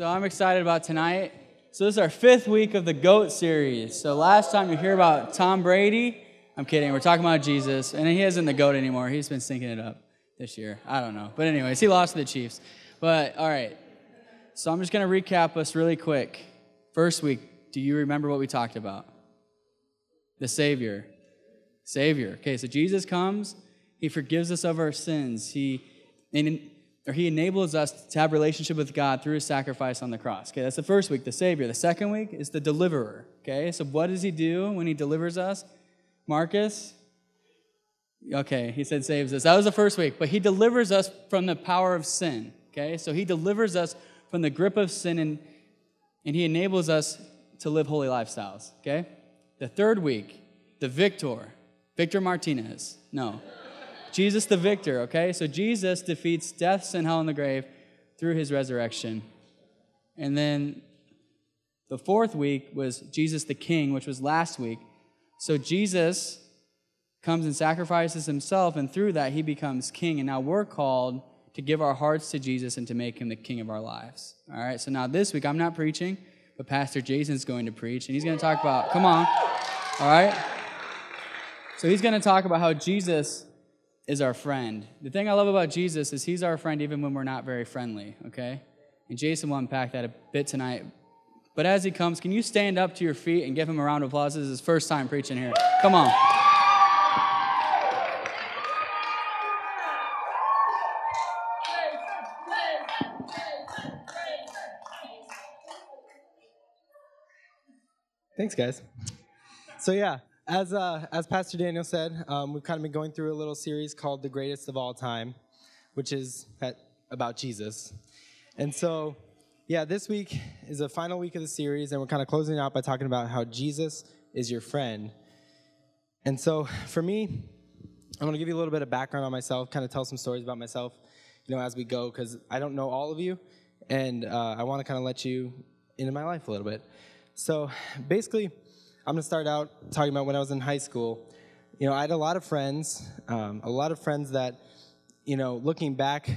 So I'm excited about tonight. So this is our fifth week of the GOAT series. So last time you hear about Tom Brady, I'm kidding. We're talking about Jesus, and he isn't the GOAT anymore. He's been stinking it up this year. I don't know. But anyways, he lost to the Chiefs. But all right. So I'm just going to recap us really quick. First week, do you remember what we talked about? The Savior. Savior. Okay, so Jesus comes, he forgives us of our sins. He or he enables us to have relationship with God through his sacrifice on the cross. Okay, that's the first week, the Savior. The second week is the deliverer. Okay, so what does he do when he delivers us? Marcus? Okay, he said saves us. That was the first week, but he delivers us from the power of sin. Okay, so he delivers us from the grip of sin and, and he enables us to live holy lifestyles. Okay, the third week, the victor, Victor Martinez. No. Jesus the victor, okay? So Jesus defeats death, sin, hell, and the grave through his resurrection. And then the fourth week was Jesus the king, which was last week. So Jesus comes and sacrifices himself, and through that, he becomes king. And now we're called to give our hearts to Jesus and to make him the king of our lives. All right, so now this week, I'm not preaching, but Pastor Jason's going to preach, and he's going to talk about, come on, all right? So he's going to talk about how Jesus is our friend. The thing I love about Jesus is he's our friend even when we're not very friendly, okay? And Jason will unpack that a bit tonight. But as he comes, can you stand up to your feet and give him a round of applause? This is his first time preaching here. Come on. Thanks, guys. So, yeah, as, uh, as Pastor Daniel said, um, we've kind of been going through a little series called The Greatest of All Time, which is at, about Jesus. And so, yeah, this week is the final week of the series, and we're kind of closing out by talking about how Jesus is your friend. And so, for me, I'm going to give you a little bit of background on myself, kind of tell some stories about myself, you know, as we go, because I don't know all of you, and uh, I want to kind of let you into my life a little bit. So, basically, I'm going to start out talking about when I was in high school. You know, I had a lot of friends, um, a lot of friends that, you know, looking back,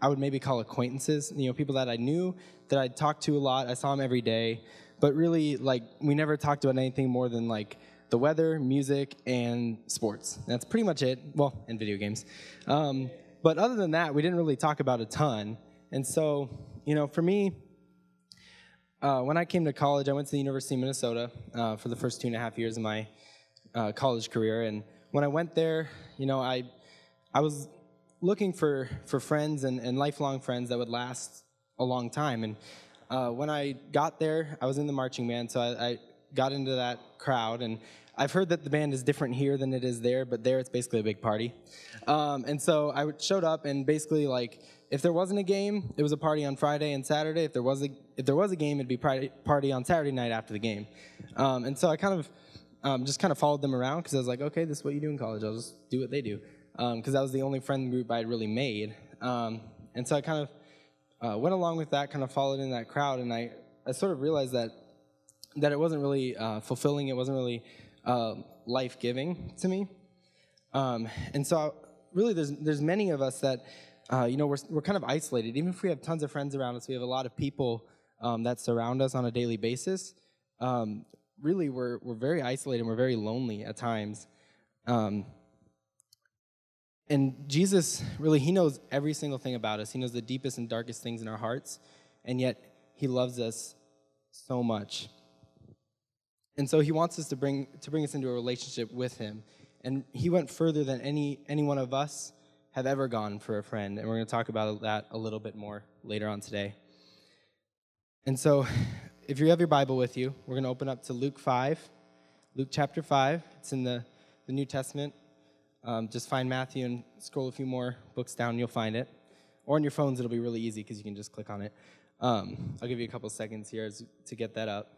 I would maybe call acquaintances. You know, people that I knew, that I'd talked to a lot. I saw them every day, but really, like, we never talked about anything more than like the weather, music, and sports. That's pretty much it. Well, and video games. Um, but other than that, we didn't really talk about a ton. And so, you know, for me, uh, when I came to college, I went to the University of Minnesota uh, for the first two and a half years of my uh, college career. And when I went there, you know, I, I was looking for, for friends and, and lifelong friends that would last a long time. And uh, when I got there, I was in the marching band, so I, I got into that crowd. And I've heard that the band is different here than it is there, but there it's basically a big party. Um, and so I showed up and basically like if there wasn't a game, it was a party on Friday and Saturday. If there was a if there was a game, it'd be party on Saturday night after the game. Um, and so I kind of um, just kind of followed them around because I was like, okay, this is what you do in college. I'll just do what they do because um, that was the only friend group I had really made. Um, and so I kind of uh, went along with that, kind of followed in that crowd, and I I sort of realized that that it wasn't really uh, fulfilling. It wasn't really uh, life giving to me. Um, and so really, there's there's many of us that uh, you know, we're, we're kind of isolated. Even if we have tons of friends around us, we have a lot of people um, that surround us on a daily basis. Um, really, we're, we're very isolated and we're very lonely at times. Um, and Jesus, really, He knows every single thing about us. He knows the deepest and darkest things in our hearts, and yet He loves us so much. And so He wants us to bring, to bring us into a relationship with Him. And He went further than any, any one of us have ever gone for a friend. And we're going to talk about that a little bit more later on today. And so, if you have your Bible with you, we're going to open up to Luke 5. Luke chapter 5. It's in the, the New Testament. Um, just find Matthew and scroll a few more books down, you'll find it. Or on your phones, it'll be really easy because you can just click on it. Um, I'll give you a couple seconds here to get that up.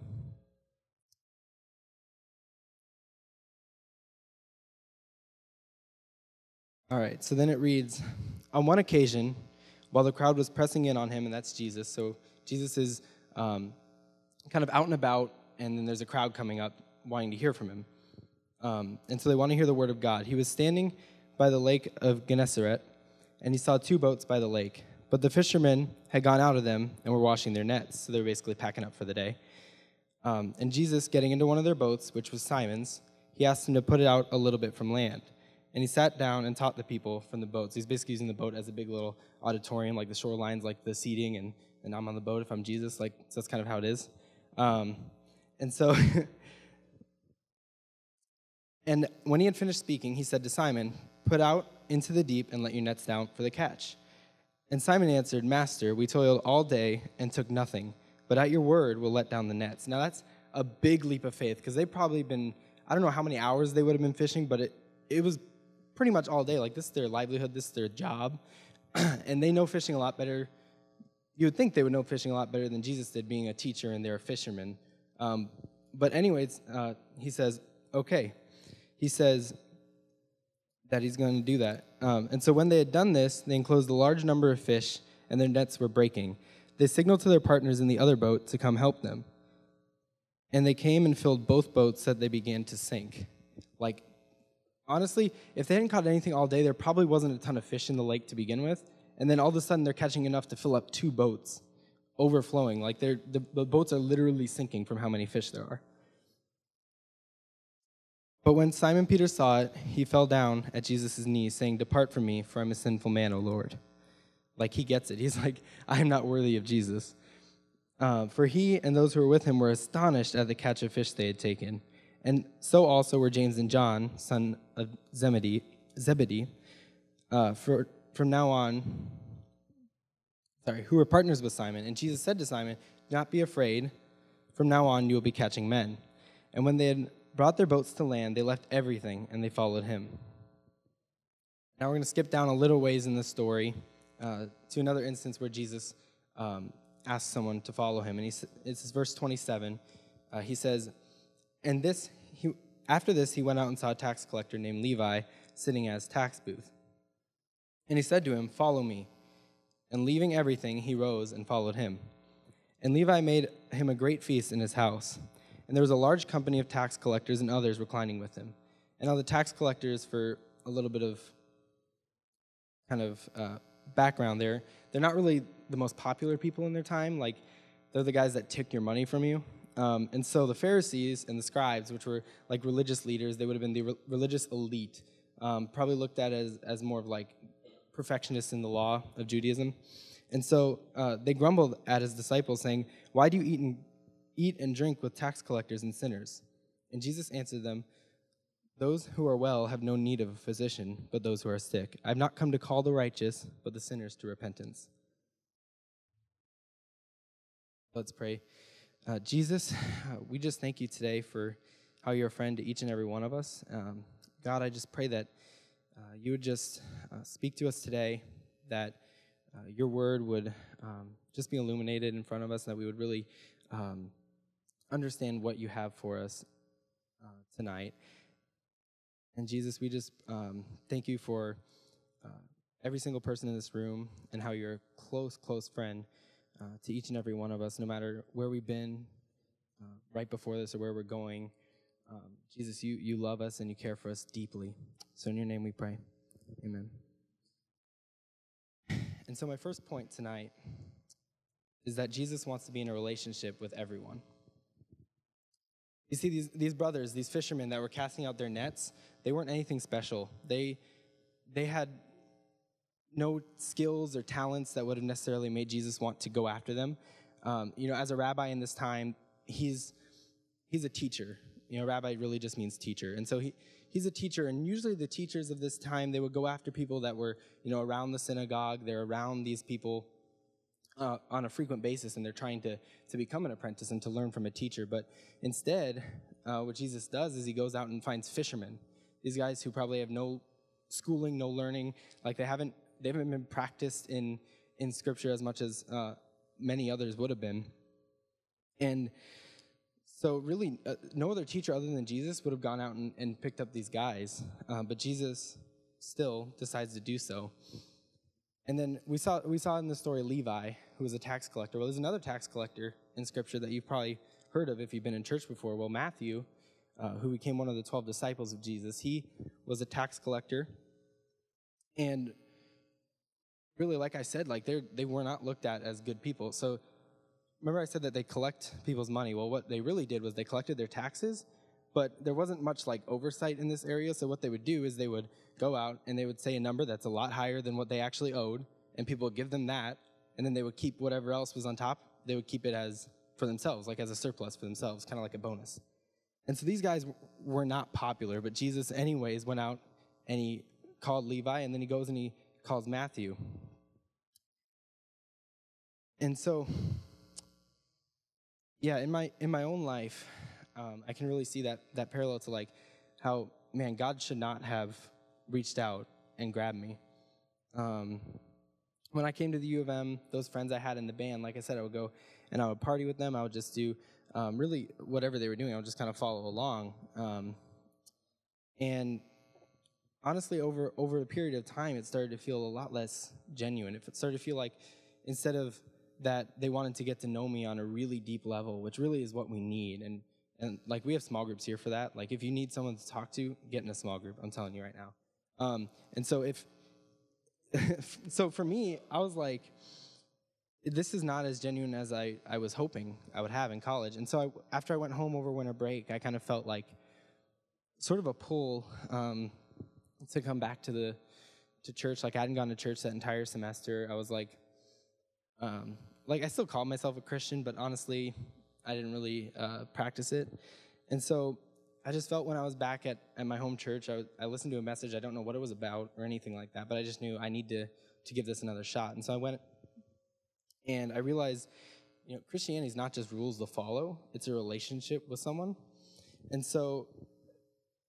All right, so then it reads On one occasion, while the crowd was pressing in on him, and that's Jesus, so Jesus is um, kind of out and about, and then there's a crowd coming up wanting to hear from him. Um, and so they want to hear the word of God. He was standing by the lake of Gennesaret, and he saw two boats by the lake. But the fishermen had gone out of them and were washing their nets. So they were basically packing up for the day. Um, and Jesus, getting into one of their boats, which was Simon's, he asked him to put it out a little bit from land. And he sat down and taught the people from the boats. He's basically using the boat as a big little auditorium, like the shorelines, like the seating, and, and I'm on the boat if I'm Jesus. Like, so that's kind of how it is. Um, and so, and when he had finished speaking, he said to Simon, Put out into the deep and let your nets down for the catch. And Simon answered, Master, we toiled all day and took nothing, but at your word we'll let down the nets. Now that's a big leap of faith because they've probably been, I don't know how many hours they would have been fishing, but it, it was pretty much all day. Like, this is their livelihood, this is their job. and they know fishing a lot better. You would think they would know fishing a lot better than Jesus did, being a teacher and they're a fisherman. Um, but, anyways, uh, he says, okay. He says that he's going to do that. Um, and so, when they had done this, they enclosed a large number of fish, and their nets were breaking. They signaled to their partners in the other boat to come help them. And they came and filled both boats that they began to sink. Like, honestly, if they hadn't caught anything all day, there probably wasn't a ton of fish in the lake to begin with. And then all of a sudden, they're catching enough to fill up two boats, overflowing. Like they're, the, the boats are literally sinking from how many fish there are. But when Simon Peter saw it, he fell down at Jesus' knees, saying, Depart from me, for I'm a sinful man, O Lord. Like he gets it. He's like, I am not worthy of Jesus. Uh, for he and those who were with him were astonished at the catch of fish they had taken. And so also were James and John, son of Zebedee. Zebedee. Uh, for from now on, sorry, who were partners with Simon. And Jesus said to Simon, Do not be afraid. From now on, you will be catching men. And when they had brought their boats to land, they left everything and they followed him. Now we're going to skip down a little ways in the story uh, to another instance where Jesus um, asked someone to follow him. And he, it's verse 27. Uh, he says, and this, he, after this, he went out and saw a tax collector named Levi sitting at his tax booth. And he said to him, Follow me. And leaving everything, he rose and followed him. And Levi made him a great feast in his house. And there was a large company of tax collectors and others reclining with him. And now the tax collectors, for a little bit of kind of uh, background there, they're not really the most popular people in their time. Like, they're the guys that take your money from you. Um, and so the Pharisees and the scribes, which were like religious leaders, they would have been the re- religious elite, um, probably looked at as, as more of like perfectionists in the law of Judaism. And so uh, they grumbled at his disciples, saying, Why do you eat and, eat and drink with tax collectors and sinners? And Jesus answered them, Those who are well have no need of a physician, but those who are sick. I have not come to call the righteous, but the sinners to repentance. Let's pray. Uh, Jesus, uh, we just thank you today for how you're a friend to each and every one of us. Um, God, I just pray that uh, you would just uh, speak to us today, that uh, your word would um, just be illuminated in front of us, and that we would really um, understand what you have for us uh, tonight. And Jesus, we just um, thank you for every single person in this room and how you're a close, close friend uh, to each and every one of us, no matter where we've been uh, right before this or where we're going. Um, Jesus, you, you love us and you care for us deeply. So in your name we pray. Amen. And so, my first point tonight is that Jesus wants to be in a relationship with everyone. You see, these, these brothers, these fishermen that were casting out their nets, they weren't anything special. They, they had no skills or talents that would have necessarily made Jesus want to go after them. Um, you know, as a rabbi in this time, he's he's a teacher. You know, rabbi really just means teacher, and so he he's a teacher. And usually, the teachers of this time they would go after people that were you know around the synagogue. They're around these people uh, on a frequent basis, and they're trying to to become an apprentice and to learn from a teacher. But instead, uh, what Jesus does is he goes out and finds fishermen. These guys who probably have no schooling, no learning, like they haven't they haven't been practiced in in Scripture as much as uh, many others would have been. And so, really, uh, no other teacher other than Jesus would have gone out and, and picked up these guys, uh, but Jesus still decides to do so. And then we saw we saw in the story Levi, who was a tax collector. Well, there's another tax collector in Scripture that you've probably heard of if you've been in church before. Well, Matthew, uh, who became one of the twelve disciples of Jesus, he was a tax collector, and really, like I said, like they they were not looked at as good people. So remember I said that they collect people's money. Well, what they really did was they collected their taxes, but there wasn't much like oversight in this area. So what they would do is they would go out and they would say a number that's a lot higher than what they actually owed, and people would give them that, and then they would keep whatever else was on top. They would keep it as for themselves, like as a surplus for themselves, kind of like a bonus. And so these guys were not popular, but Jesus, anyways, went out and he called Levi, and then he goes and he calls Matthew. And so, yeah, in my in my own life, um, I can really see that that parallel to like how man God should not have reached out and grabbed me. Um, when I came to the U of M, those friends I had in the band, like I said, I would go and I would party with them. I would just do um, really whatever they were doing. I would just kind of follow along. Um, and honestly, over over a period of time, it started to feel a lot less genuine. It started to feel like instead of that, they wanted to get to know me on a really deep level, which really is what we need. And and like we have small groups here for that. Like if you need someone to talk to, get in a small group. I'm telling you right now. Um, and so if so for me, I was like, this is not as genuine as I, I was hoping I would have in college. And so I, after I went home over winter break, I kind of felt like sort of a pull um, to come back to the to church. Like I hadn't gone to church that entire semester. I was like, um, like I still call myself a Christian, but honestly, I didn't really uh, practice it. And so I just felt when I was back at, at my home church, I, I listened to a message. I don't know what it was about or anything like that, but I just knew I need to to give this another shot. And so I went and I realized, you know, Christianity is not just rules to follow, it's a relationship with someone. And so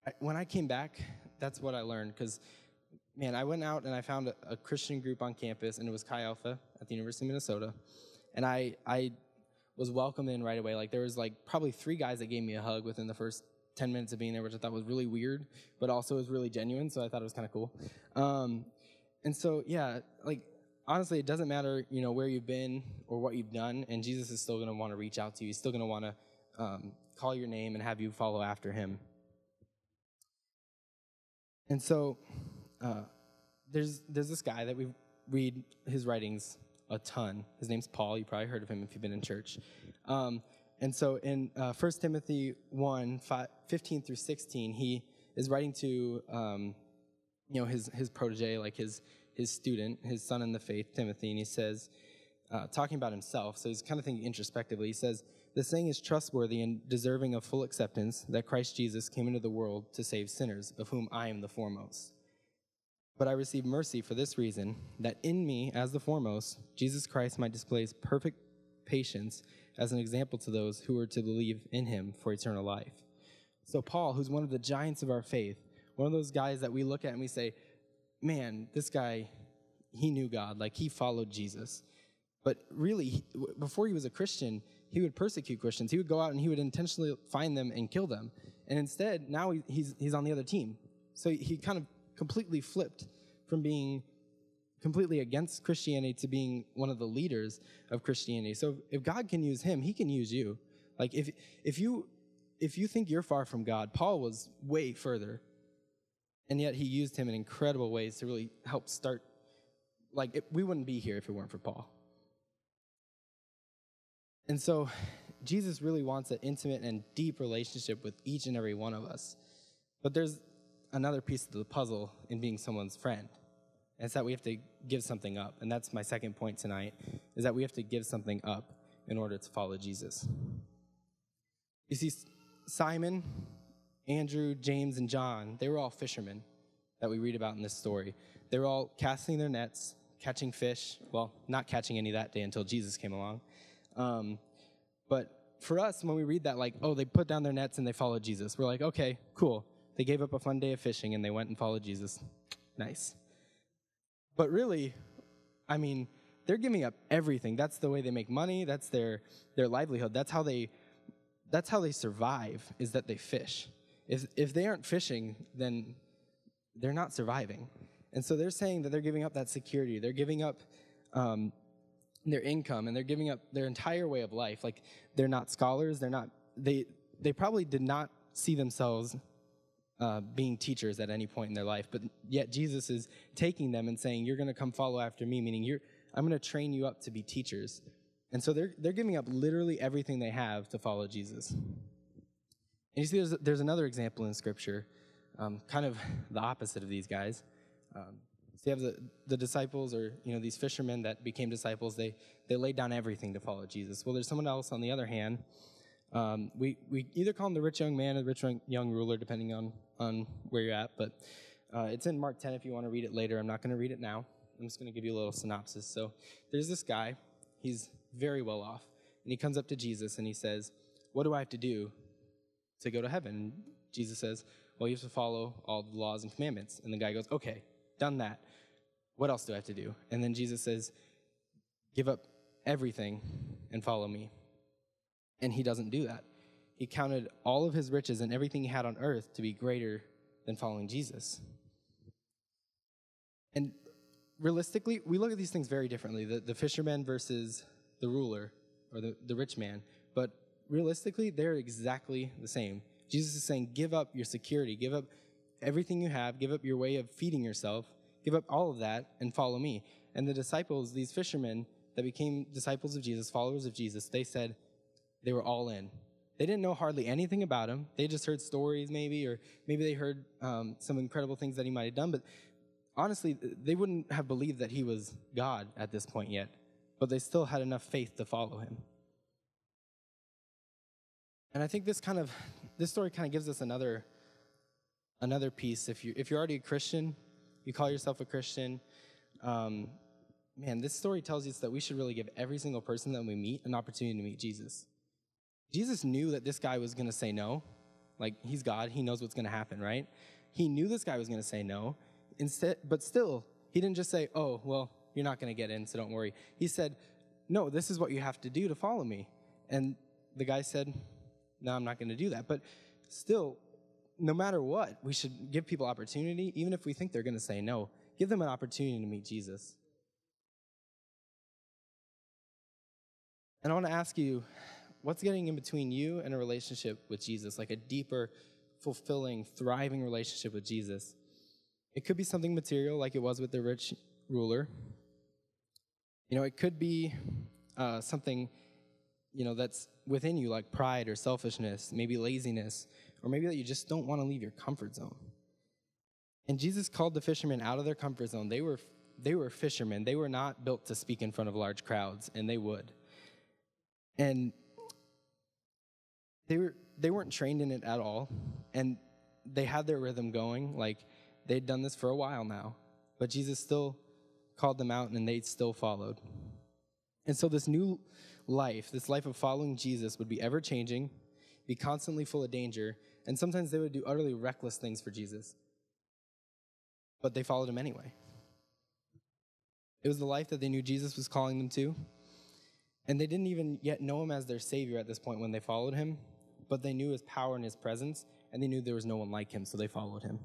I, when I came back, that's what I learned because, man, I went out and I found a, a, Christian group on campus, and it was Chi Alpha at the University of Minnesota. And I, I was welcomed in right away. Like, there was like probably three guys that gave me a hug within the first 10 minutes of being there, which I thought was really weird, but also was really genuine, so I thought it was kind of cool. Um, and so, yeah, like honestly, it doesn't matter, you know, where you've been or what you've done, and Jesus is still going to want to reach out to you. He's still going to want to um, call your name and have you follow after him. And so, uh, there's there's this guy that we read his writings a ton. His name's Paul. You probably heard of him if you've been in church. Um, and so in uh, 1 Timothy 1, 5, 15 through 16, he is writing to, um, you know, his, his protege, like his, his student, his son in the faith, Timothy, and he says, uh, talking about himself, so he's kind of thinking introspectively. He says, The saying is trustworthy and deserving of full acceptance that Christ Jesus came into the world to save sinners, of whom I am the foremost. But I received mercy for this reason, that in me, as the foremost, Jesus Christ might display perfect patience as an example to those who are to believe in him for eternal life. So, Paul, who's one of the giants of our faith, one of those guys that we look at and we say, man, this guy, he knew God, like he followed Jesus. But really, before he was a Christian, he would persecute Christians. He would go out and he would intentionally find them and kill them. And instead, now he's, he's on the other team. So he kind of completely flipped from being completely against Christianity to being one of the leaders of Christianity. So if God can use him, he can use you. Like if if you if you think you're far from God, Paul was way further and yet he used him in incredible ways to really help start. Like, it, we wouldn't be here if it weren't for Paul. And so, Jesus really wants an intimate and deep relationship with each and every one of us. But there's another piece of the puzzle in being someone's friend. And it's that we have to give something up. And that's my second point tonight, is that we have to give something up in order to follow Jesus. You see, Simon Andrew, James, and John, they were all fishermen that we read about in this story. They were all casting their nets, catching fish. Well, not catching any that day until Jesus came along. Um, but for us, when we read that, like, oh, they put down their nets and they followed Jesus, we're like, okay, cool. They gave up a fun day of fishing and they went and followed Jesus. Nice. But really, I mean, they're giving up everything. That's the way they make money. That's their their livelihood. That's how they that's how they survive is that they fish. If, if they aren't fishing, then they're not surviving. And so they're saying that they're giving up that security. They're giving up um, their income and they're giving up their entire way of life. Like they're not scholars. They're not, they, they probably did not see themselves uh, being teachers at any point in their life, but yet Jesus is taking them and saying, You're going to come follow after me, meaning you're, I'm going to train you up to be teachers. And so they're, they're giving up literally everything they have to follow Jesus. And you see, there's, there's another example in Scripture, um, kind of the opposite of these guys. Um, so you have the, the disciples, or you know, these fishermen that became disciples. They they laid down everything to follow Jesus. Well, there's someone else on the other hand. Um, we we either call him the rich young man or the rich young ruler, depending on on where you're at. But uh, it's in Mark 10 if you want to read it later. I'm not going to read it now. I'm just going to give you a little synopsis. So there's this guy. He's very well off, and he comes up to Jesus and he says, "What do I have to do to go to heaven?" Jesus says, "Well, you have to follow all the laws and commandments." And the guy goes, "Okay, done that. What else do I have to do?" And then Jesus says, "Give up everything and follow me." And he doesn't do that. He counted all of his riches and everything he had on earth to be greater than following Jesus. And realistically, we look at these things very differently the, the fisherman versus the ruler or the, the rich man. But realistically, they're exactly the same. Jesus is saying, give up your security, give up everything you have, give up your way of feeding yourself, give up all of that, and follow me. And the disciples, these fishermen that became disciples of Jesus, followers of Jesus, they said they were all in. They didn't know hardly anything about him. They just heard stories, maybe, or maybe they heard um, some incredible things that he might have done. But honestly, they wouldn't have believed that he was God at this point yet. But they still had enough faith to follow him. And I think this kind of this story kind of gives us another another piece. If you if you're already a Christian, you call yourself a Christian. Um, man, this story tells us that we should really give every single person that we meet an opportunity to meet Jesus. Jesus knew that this guy was going to say no. Like, he's God, he knows what's going to happen, right? He knew this guy was going to say no. Instead, but still, he didn't just say, oh, well, you're not going to get in, so don't worry. He said, no, this is what you have to do to follow me. And the guy said, no, I'm not going to do that. But still, no matter what, we should give people opportunity, even if we think they're going to say no. Give them an opportunity to meet Jesus. And I want to ask you, what's getting in between you and a relationship with Jesus, like a deeper, fulfilling, thriving relationship with Jesus? It could be something material, like it was with the rich ruler. You know, it could be uh, something, you know, that's within you, like pride or selfishness, maybe laziness, or maybe that you just don't want to leave your comfort zone. And Jesus called the fishermen out of their comfort zone. They were, they were fishermen. They were not built to speak in front of large crowds, and they would. And they were they weren't trained in it at all and they had their rhythm going like they'd done this for a while now but jesus still called them out and they still followed. And so this new life this life of following jesus would be ever changing be constantly full of danger and sometimes they would do utterly reckless things for jesus. But they followed him anyway. It was the life that they knew jesus was calling them to and they didn't even yet know him as their savior at this point when they followed him but they knew his power and his presence, and they knew there was no one like him, so they followed him.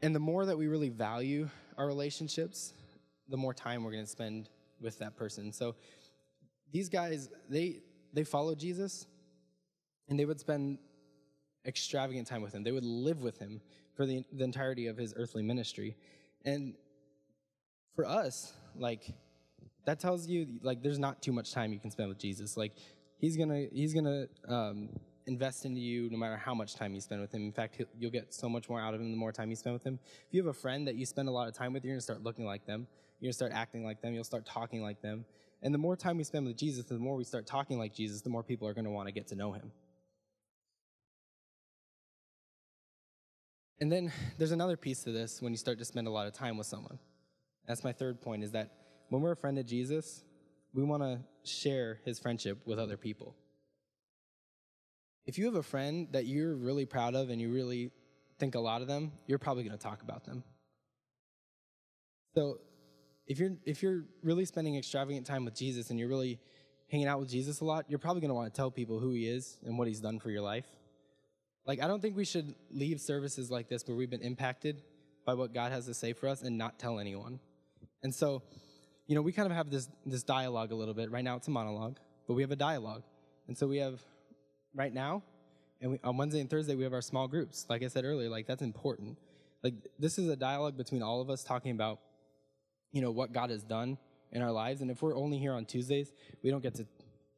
And the more that we really value our relationships, the more time we're going to spend with that person. So these guys, they they followed Jesus, and they would spend extravagant time with him. They would live with him for the, the entirety of his earthly ministry. And for us, like that tells you like there's not too much time you can spend with Jesus. Like he's gonna he's gonna um, invest into you no matter how much time you spend with him. In fact, you'll get so much more out of him the more time you spend with him. If you have a friend that you spend a lot of time with, you're gonna start looking like them. You're gonna start acting like them. You'll start talking like them. And the more time we spend with Jesus, the more we start talking like Jesus, the more people are gonna want to get to know him. And then there's another piece to this when you start to spend a lot of time with someone. That's my third point is that when we're a friend of Jesus, we want to share his friendship with other people. If you have a friend that you're really proud of and you really think a lot of them, you're probably going to talk about them. So, if you're if you're really spending extravagant time with Jesus and you're really hanging out with Jesus a lot, you're probably going to want to tell people who he is and what he's done for your life. Like I don't think we should leave services like this where we've been impacted by what God has to say for us and not tell anyone. And so, you know, we kind of have this this dialogue a little bit. Right now it's a monologue, but we have a dialogue. And so we have right now, and we, on Wednesday and Thursday, we have our small groups. Like I said earlier, like that's important. Like this is a dialogue between all of us talking about, you know, what God has done in our lives. And if we're only here on Tuesdays, we don't get to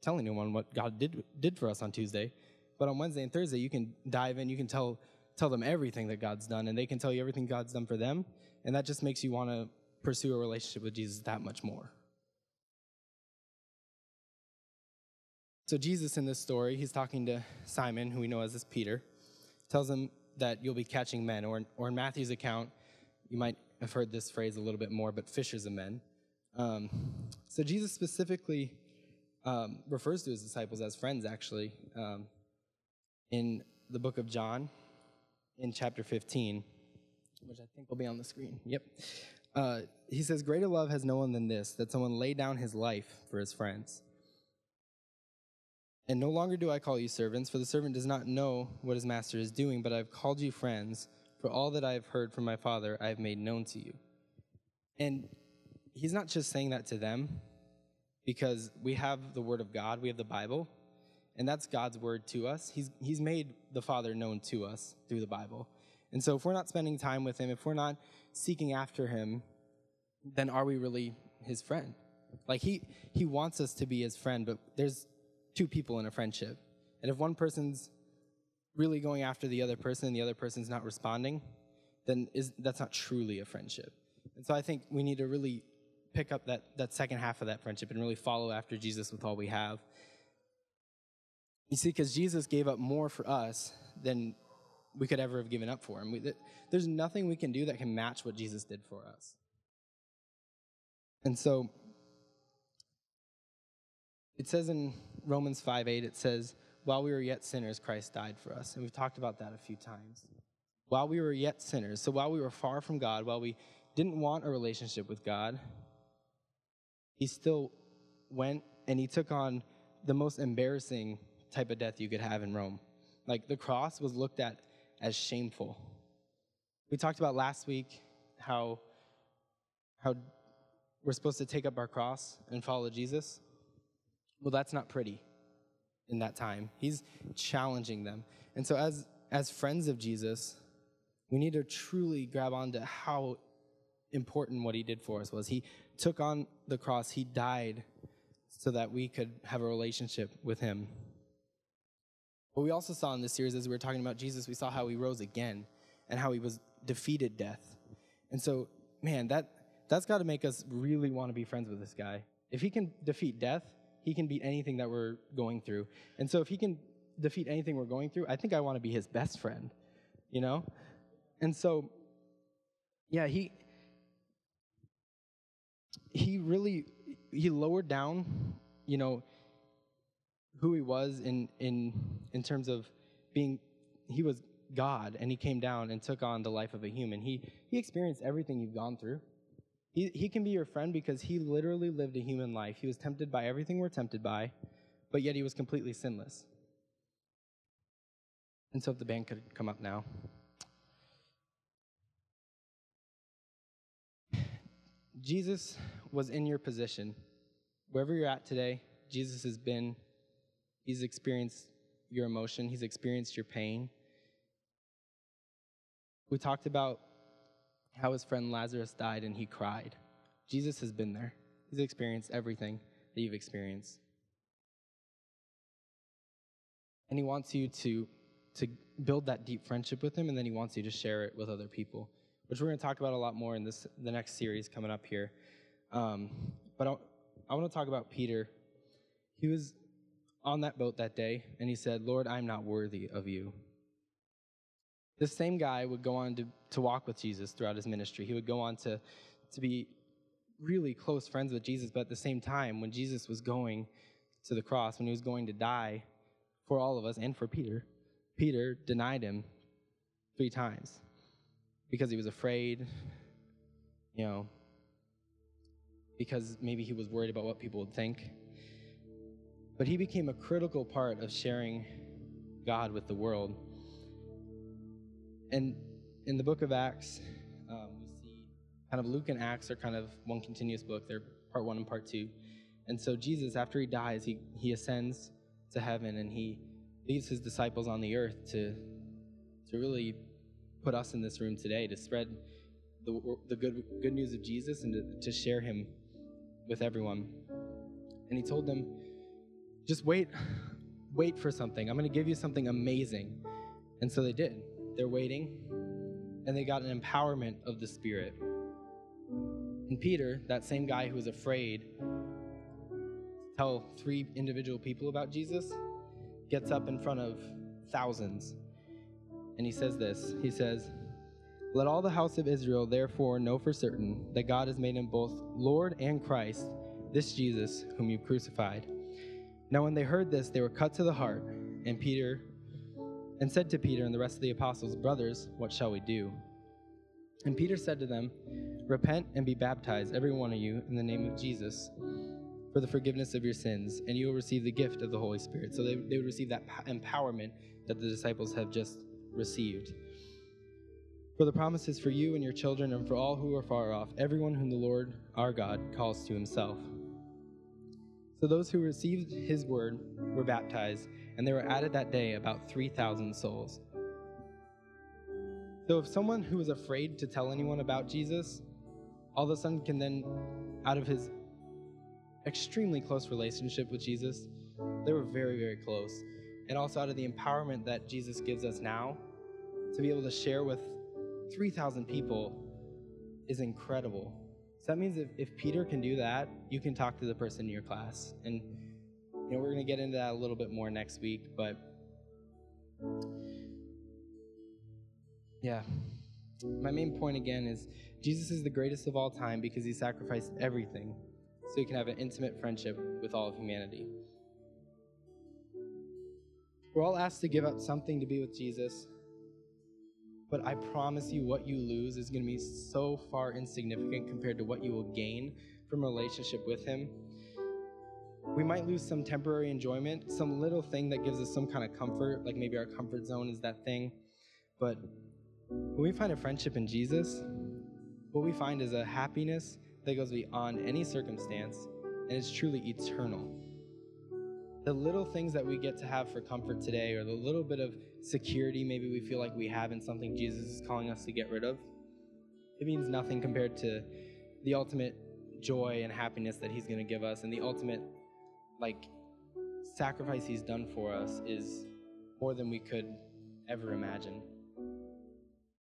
tell anyone what God did did for us on Tuesday. But on Wednesday and Thursday, you can dive in. You can tell tell them everything that God's done, and they can tell you everything God's done for them, and that just makes you want to pursue a relationship with Jesus that much more. So Jesus in this story, he's talking to Simon, who we know as this Peter, tells him that you'll be catching men, or, or in Matthew's account, you might have heard this phrase a little bit more, but fishers of men. Um, so Jesus specifically um, refers to his disciples as friends, actually, um, in the book of John, in chapter 15, which I think will be on the screen. Yep. Uh, he says, Greater love has no one than this, that someone lay down his life for his friends. And no longer do I call you servants, for the servant does not know what his master is doing, but I have called you friends, for all that I have heard from my Father I have made known to you. And he's not just saying that to them, because we have the Word of God, we have the Bible, and that's God's Word to us. He's, he's made the Father known to us through the Bible. And so if we're not spending time with Him, if we're not seeking after Him, then are we really His friend? Like he, he wants us to be His friend, but there's two people in a friendship. And if one person's really going after the other person and the other person's not responding, then is, that's not truly a friendship. And so I think we need to really pick up that, that second half of that friendship and really follow after Jesus with all we have. You see, because Jesus gave up more for us than we could ever have given up for him. We, there's nothing we can do that can match what Jesus did for us. And so it says in Romans 5 8, it says, While we were yet sinners, Christ died for us. And we've talked about that a few times. While we were yet sinners, so while we were far from God, while we didn't want a relationship with God, he still went and he took on the most embarrassing type of death you could have in Rome. Like the cross was looked at as shameful. We talked about last week how how we're supposed to take up our cross and follow Jesus. Well, that's not pretty in that time. He's challenging them. And so as as friends of Jesus, we need to truly grab onto how important what he did for us was. He took on the cross, he died so that we could have a relationship with him. But we also saw in this series, as we were talking about Jesus, we saw how he rose again and how he was defeated death. And so, man, that that's got to make us really want to be friends with this guy. If he can defeat death, he can beat anything that we're going through. And so, if he can defeat anything we're going through, I think I want to be his best friend, you know? And so, yeah, he he really he lowered down, you know, who he was in in in terms of being he was God and he came down and took on the life of a human. He he experienced everything you've gone through. He he can be your friend because he literally lived a human life. He was tempted by everything we're tempted by, but yet he was completely sinless. And so if the band could come up now. Jesus was in your position. Wherever you're at today, Jesus has been He's experienced your emotion, He's experienced your pain. We talked about how his friend Lazarus died and he cried. Jesus has been there, He's experienced everything that you've experienced. And He wants you to, to build that deep friendship with Him, and then He wants you to share it with other people, which we're going to talk about a lot more in this, the next series coming up here. Um, but I, I want to talk about Peter. He was on that boat that day, and he said, Lord, I'm not worthy of you. This same guy would go on to, to walk with Jesus throughout his ministry. He would go on to, to be really close friends with Jesus, but at the same time, when Jesus was going to the cross, when he was going to die for all of us and for Peter, Peter denied him three times because he was afraid, you know, because maybe he was worried about what people would think. But he became a critical part of sharing God with the world. And in the book of Acts, um, we see kind of Luke and Acts are kind of one continuous book. They're part one and part two. And so Jesus, after he dies, he, he ascends to heaven and he leaves his disciples on the earth to, to really put us in this room today, to spread the, the good, good news of Jesus and to, to share him with everyone. And he told them, just wait, wait for something. I'm going to give you something amazing. And so they did. They're waiting, and they got an empowerment of the Spirit. And Peter, that same guy who was afraid to tell three individual people about Jesus, gets up in front of thousands. And he says this He says, Let all the house of Israel therefore know for certain that God has made him both Lord and Christ, this Jesus whom you crucified. Now, when they heard this, they were cut to the heart, and Peter and said to Peter and the rest of the apostles, Brothers, what shall we do? And Peter said to them, Repent and be baptized, every one of you, in the name of Jesus, for the forgiveness of your sins, and you will receive the gift of the Holy Spirit. So they, they would receive that empowerment that the disciples have just received. For the promise is for you and your children, and for all who are far off, everyone whom the Lord our God calls to himself. So those who received his word were baptized, and there were added that day about 3,000 souls. So if someone who was afraid to tell anyone about Jesus all of a sudden can then, out of his extremely close relationship with Jesus, they were very, very close. And also out of the empowerment that Jesus gives us now, to be able to share with 3,000 people is incredible. So that means if, if Peter can do that, you can talk to the person in your class. And you know, we're going to get into that a little bit more next week, but yeah. My main point again is Jesus is the greatest of all time because he sacrificed everything so he can have an intimate friendship with all of humanity. We're all asked to give up something to be with Jesus, but I promise you, what you lose is going to be so far insignificant compared to what you will gain from a relationship with Him. We might lose some temporary enjoyment, some little thing that gives us some kind of comfort, like maybe our comfort zone is that thing. But when we find a friendship in Jesus, what we find is a happiness that goes beyond any circumstance and is truly eternal the little things that we get to have for comfort today, or the little bit of security maybe we feel like we have in something Jesus is calling us to get rid of, it means nothing compared to the ultimate joy and happiness that He's going to give us, and the ultimate, like, sacrifice He's done for us is more than we could ever imagine.